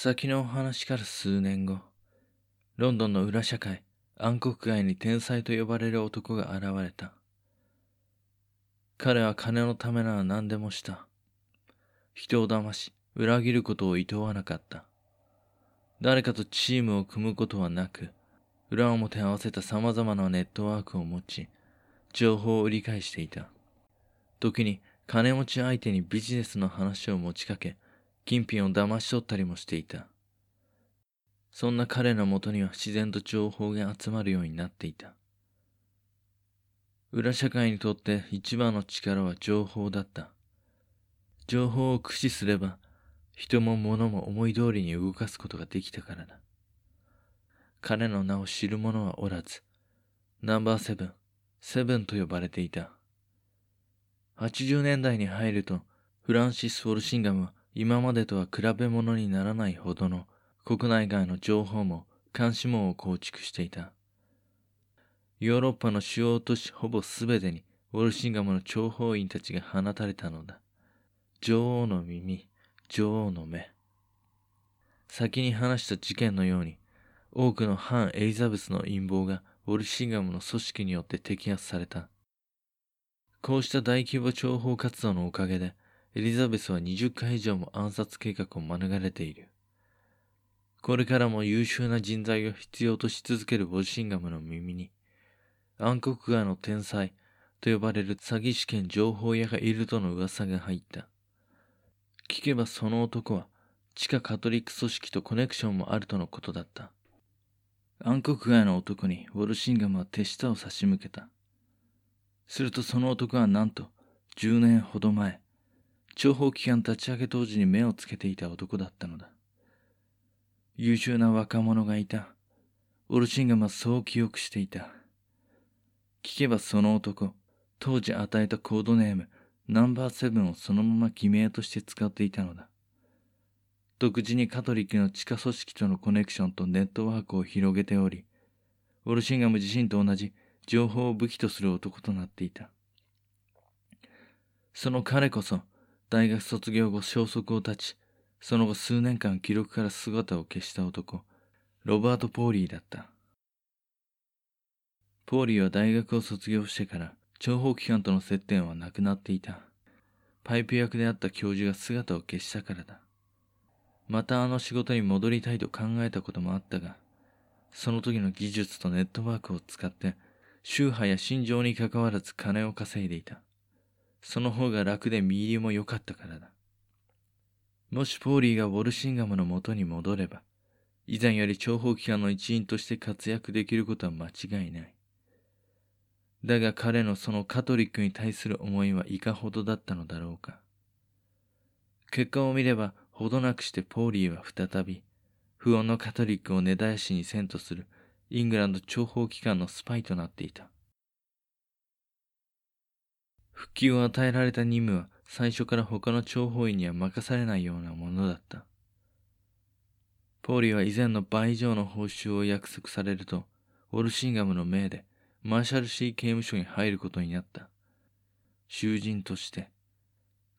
先のお話から数年後、ロンドンの裏社会、暗黒街に天才と呼ばれる男が現れた。彼は金のためなら何でもした。人を騙し、裏切ることを厭わなかった。誰かとチームを組むことはなく、裏表合わせた様々なネットワークを持ち、情報を売り返していた。時に金持ち相手にビジネスの話を持ちかけ、金品を騙し取ったりもしていた。そんな彼のもとには自然と情報が集まるようになっていた。裏社会にとって一番の力は情報だった。情報を駆使すれば、人も物も思い通りに動かすことができたからだ。彼の名を知る者はおらず、ナンバーセブン、セブンと呼ばれていた。80年代に入ると、フランシス・ウォルシンガムは今までとは比べ物にならないほどの国内外の情報網、監視網を構築していた。ヨーロッパの主要都市ほぼ全てにウォルシンガムの諜報員たちが放たれたのだ。女王の耳、女王の目。先に話した事件のように、多くの反エリザベスの陰謀がウォルシンガムの組織によって摘発された。こうした大規模諜報活動のおかげで、エリザベスは20回以上も暗殺計画を免れている。これからも優秀な人材を必要とし続けるウォルシンガムの耳に、暗黒街の天才と呼ばれる詐欺師兼情報屋がいるとの噂が入った。聞けばその男は地下カトリック組織とコネクションもあるとのことだった。暗黒街の男にウォルシンガムは手下を差し向けた。するとその男はなんと10年ほど前、諜報機関立ち上げ当時に目をつけていた男だったのだ。優秀な若者がいた。オルシンガムはそう記憶していた。聞けばその男、当時与えたコードネーム、ナンバーセブンをそのまま偽名として使っていたのだ。独自にカトリックの地下組織とのコネクションとネットワークを広げており、オルシンガム自身と同じ情報を武器とする男となっていた。その彼こそ、大学卒業後消息を絶ち、その後数年間記録から姿を消した男、ロバート・ポーリーだった。ポーリーは大学を卒業してから諜報機関との接点はなくなっていた。パイプ役であった教授が姿を消したからだ。またあの仕事に戻りたいと考えたこともあったが、その時の技術とネットワークを使って、宗派や心情に関わらず金を稼いでいた。その方が楽で身入りも良かったからだ。もしポーリーがウォルシンガムの元に戻れば、以前より諜報機関の一員として活躍できることは間違いない。だが彼のそのカトリックに対する思いはいかほどだったのだろうか。結果を見れば、ほどなくしてポーリーは再び、不穏のカトリックを根絶やしにせんとするイングランド諜報機関のスパイとなっていた。復帰を与えられた任務は最初から他の諜報員には任されないようなものだった。ポーリーは以前の倍以上の報酬を約束されると、ウォルシンガムの命でマーシャルシー刑務所に入ることになった。囚人として、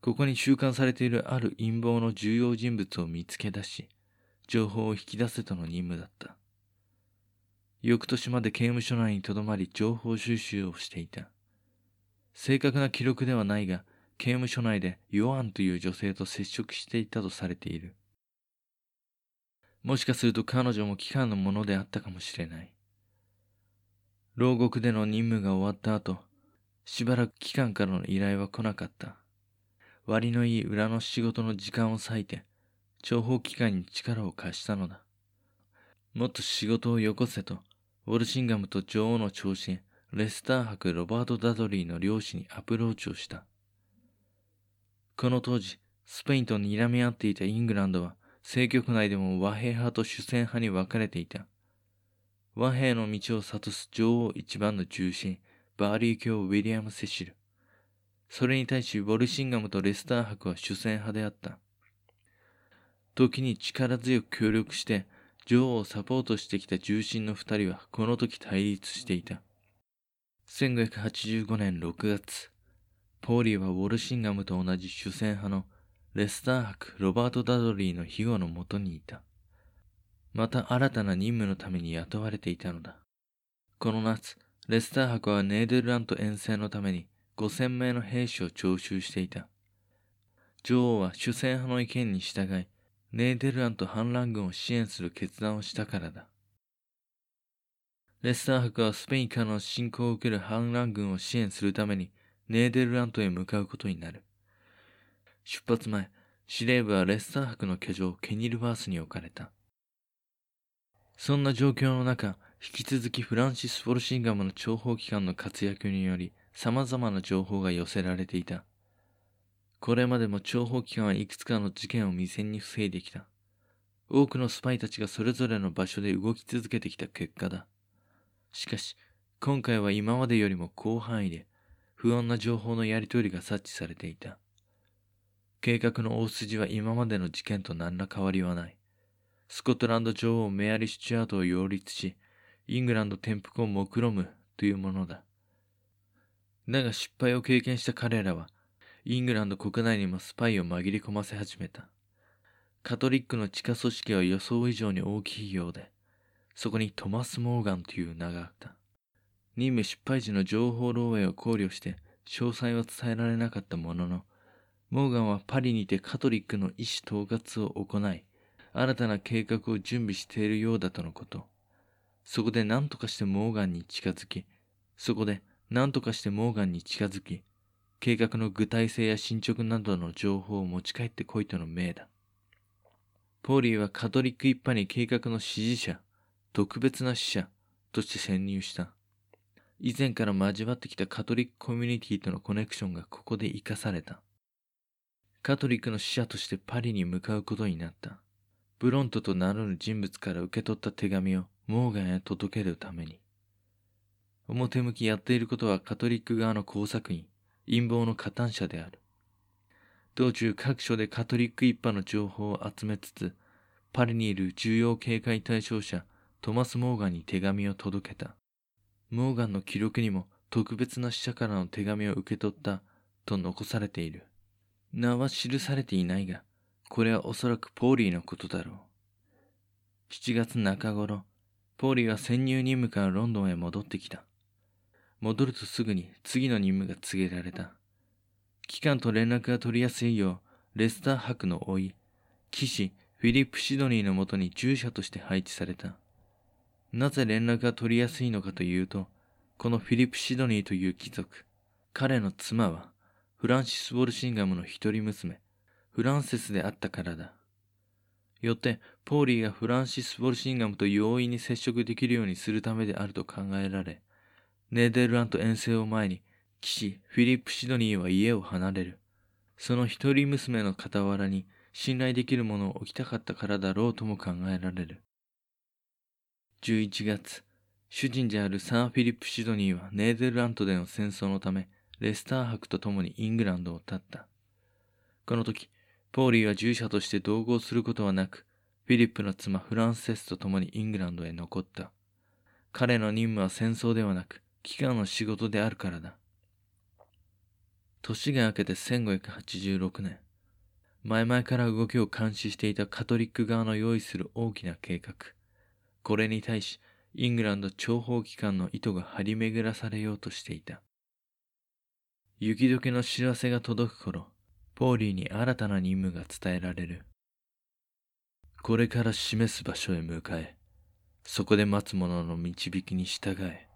ここに収監されているある陰謀の重要人物を見つけ出し、情報を引き出せとの任務だった。翌年まで刑務所内に留まり情報収集をしていた。正確な記録ではないが、刑務所内でヨアンという女性と接触していたとされている。もしかすると彼女も機関のものであったかもしれない。牢獄での任務が終わった後、しばらく機関からの依頼は来なかった。割のいい裏の仕事の時間を割いて、諜報機関に力を貸したのだ。もっと仕事をよこせと、ウォルシンガムと女王の寵臣、レスター伯ロバート・ダドリーの両者にアプローチをした。この当時、スペインと睨み合っていたイングランドは、政局内でも和平派と主戦派に分かれていた。和平の道を諭す女王一番の重臣、バーリー卿ウィリアム・セシル。それに対し、ウォルシンガムとレスター伯は主戦派であった。時に力強く協力して、女王をサポートしてきた重臣の二人はこの時対立していた。1585年6月、ポーリーはウォルシンガムと同じ主戦派のレスター伯ロバート・ダドリーの庇護のもとにいた。また新たな任務のために雇われていたのだ。この夏、レスター伯はネーデルラント遠征のために5000名の兵士を徴集していた。女王は主戦派の意見に従い、ネーデルラント反乱軍を支援する決断をしたからだ。レスター博はスペインからの侵攻を受ける反乱軍を支援するためにネーデルラントへ向かうことになる。出発前、司令部はレスター博の居城ケニルバースに置かれた。そんな状況の中、引き続きフランシス・フォルシンガムの諜報機関の活躍により様々な情報が寄せられていた。これまでも諜報機関はいくつかの事件を未然に防いできた。多くのスパイたちがそれぞれの場所で動き続けてきた結果だ。しかし、今回は今までよりも広範囲で不穏な情報のやり取りが察知されていた。計画の大筋は今までの事件と何ら変わりはない。スコットランド女王メアリー・スチュアートを擁立し、イングランド転覆を目論むというものだ。だが失敗を経験した彼らは、イングランド国内にもスパイを紛れ込ませ始めた。カトリックの地下組織は予想以上に大きいようで、そこにトマス・モーガンという名があった。任務失敗時の情報漏洩を考慮して詳細は伝えられなかったものの、モーガンはパリにてカトリックの意思統括を行い、新たな計画を準備しているようだとのこと。そこで何とかしてモーガンに近づき、そこで何とかしてモーガンに近づき、計画の具体性や進捗などの情報を持ち帰ってこいとの命だ。ポーリーはカトリック一派に計画の支持者、特別な死者として潜入した。以前から交わってきたカトリックコミュニティとのコネクションがここで活かされた。カトリックの使者としてパリに向かうことになった。ブロントと名乗る人物から受け取った手紙をモーガンへ届けるために。表向きやっていることはカトリック側の工作員、陰謀の加担者である。道中各所でカトリック一派の情報を集めつつ、パリにいる重要警戒対象者トマス・モーガンに手紙を届けた。モーガンの記録にも特別な使者からの手紙を受け取ったと残されている。名は記されていないが、これはおそらくポーリーのことだろう。7月中頃、ポーリーは潜入任務からロンドンへ戻ってきた。戻るとすぐに次の任務が告げられた。機関と連絡が取りやすいよう、レスター博の甥い、騎士フィリップ・シドニーのもとに従者として配置された。なぜ連絡が取りやすいのかというと、このフィリップ・シドニーという貴族、彼の妻はフランシス・ウォルシンガムの一人娘、フランセスであったからだ。よって、ポーリーがフランシス・ウォルシンガムと容易に接触できるようにするためであると考えられ、ネーデルラント遠征を前に、騎士フィリップ・シドニーは家を離れる。その一人娘の傍らに信頼できるものを置きたかったからだろうとも考えられる。11月、主人であるサン・フィリップ・シドニーはネーデルラントでの戦争のため、レスター博と共にイングランドを立った。この時、ポーリーは従者として同行することはなく、フィリップの妻フランセスと共にイングランドへ残った。彼の任務は戦争ではなく、機関の仕事であるからだ。年が明けて1586年、前々から動きを監視していたカトリック側の用意する大きな計画。これに対し、イングランド諜報機関の意図が張り巡らされようとしていた。雪解けの知らせが届く頃、ポーリーに新たな任務が伝えられる。これから示す場所へ向かえ、そこで待つ者の導きに従え、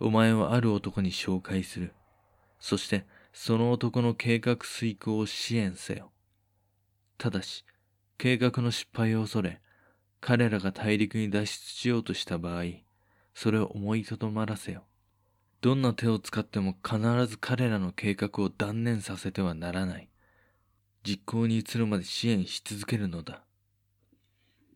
お前をある男に紹介する。そして、その男の計画遂行を支援せよ。ただし、計画の失敗を恐れ、彼らが大陸に脱出しようとした場合、それを思いとどまらせよ。どんな手を使っても必ず彼らの計画を断念させてはならない。実行に移るまで支援し続けるのだ。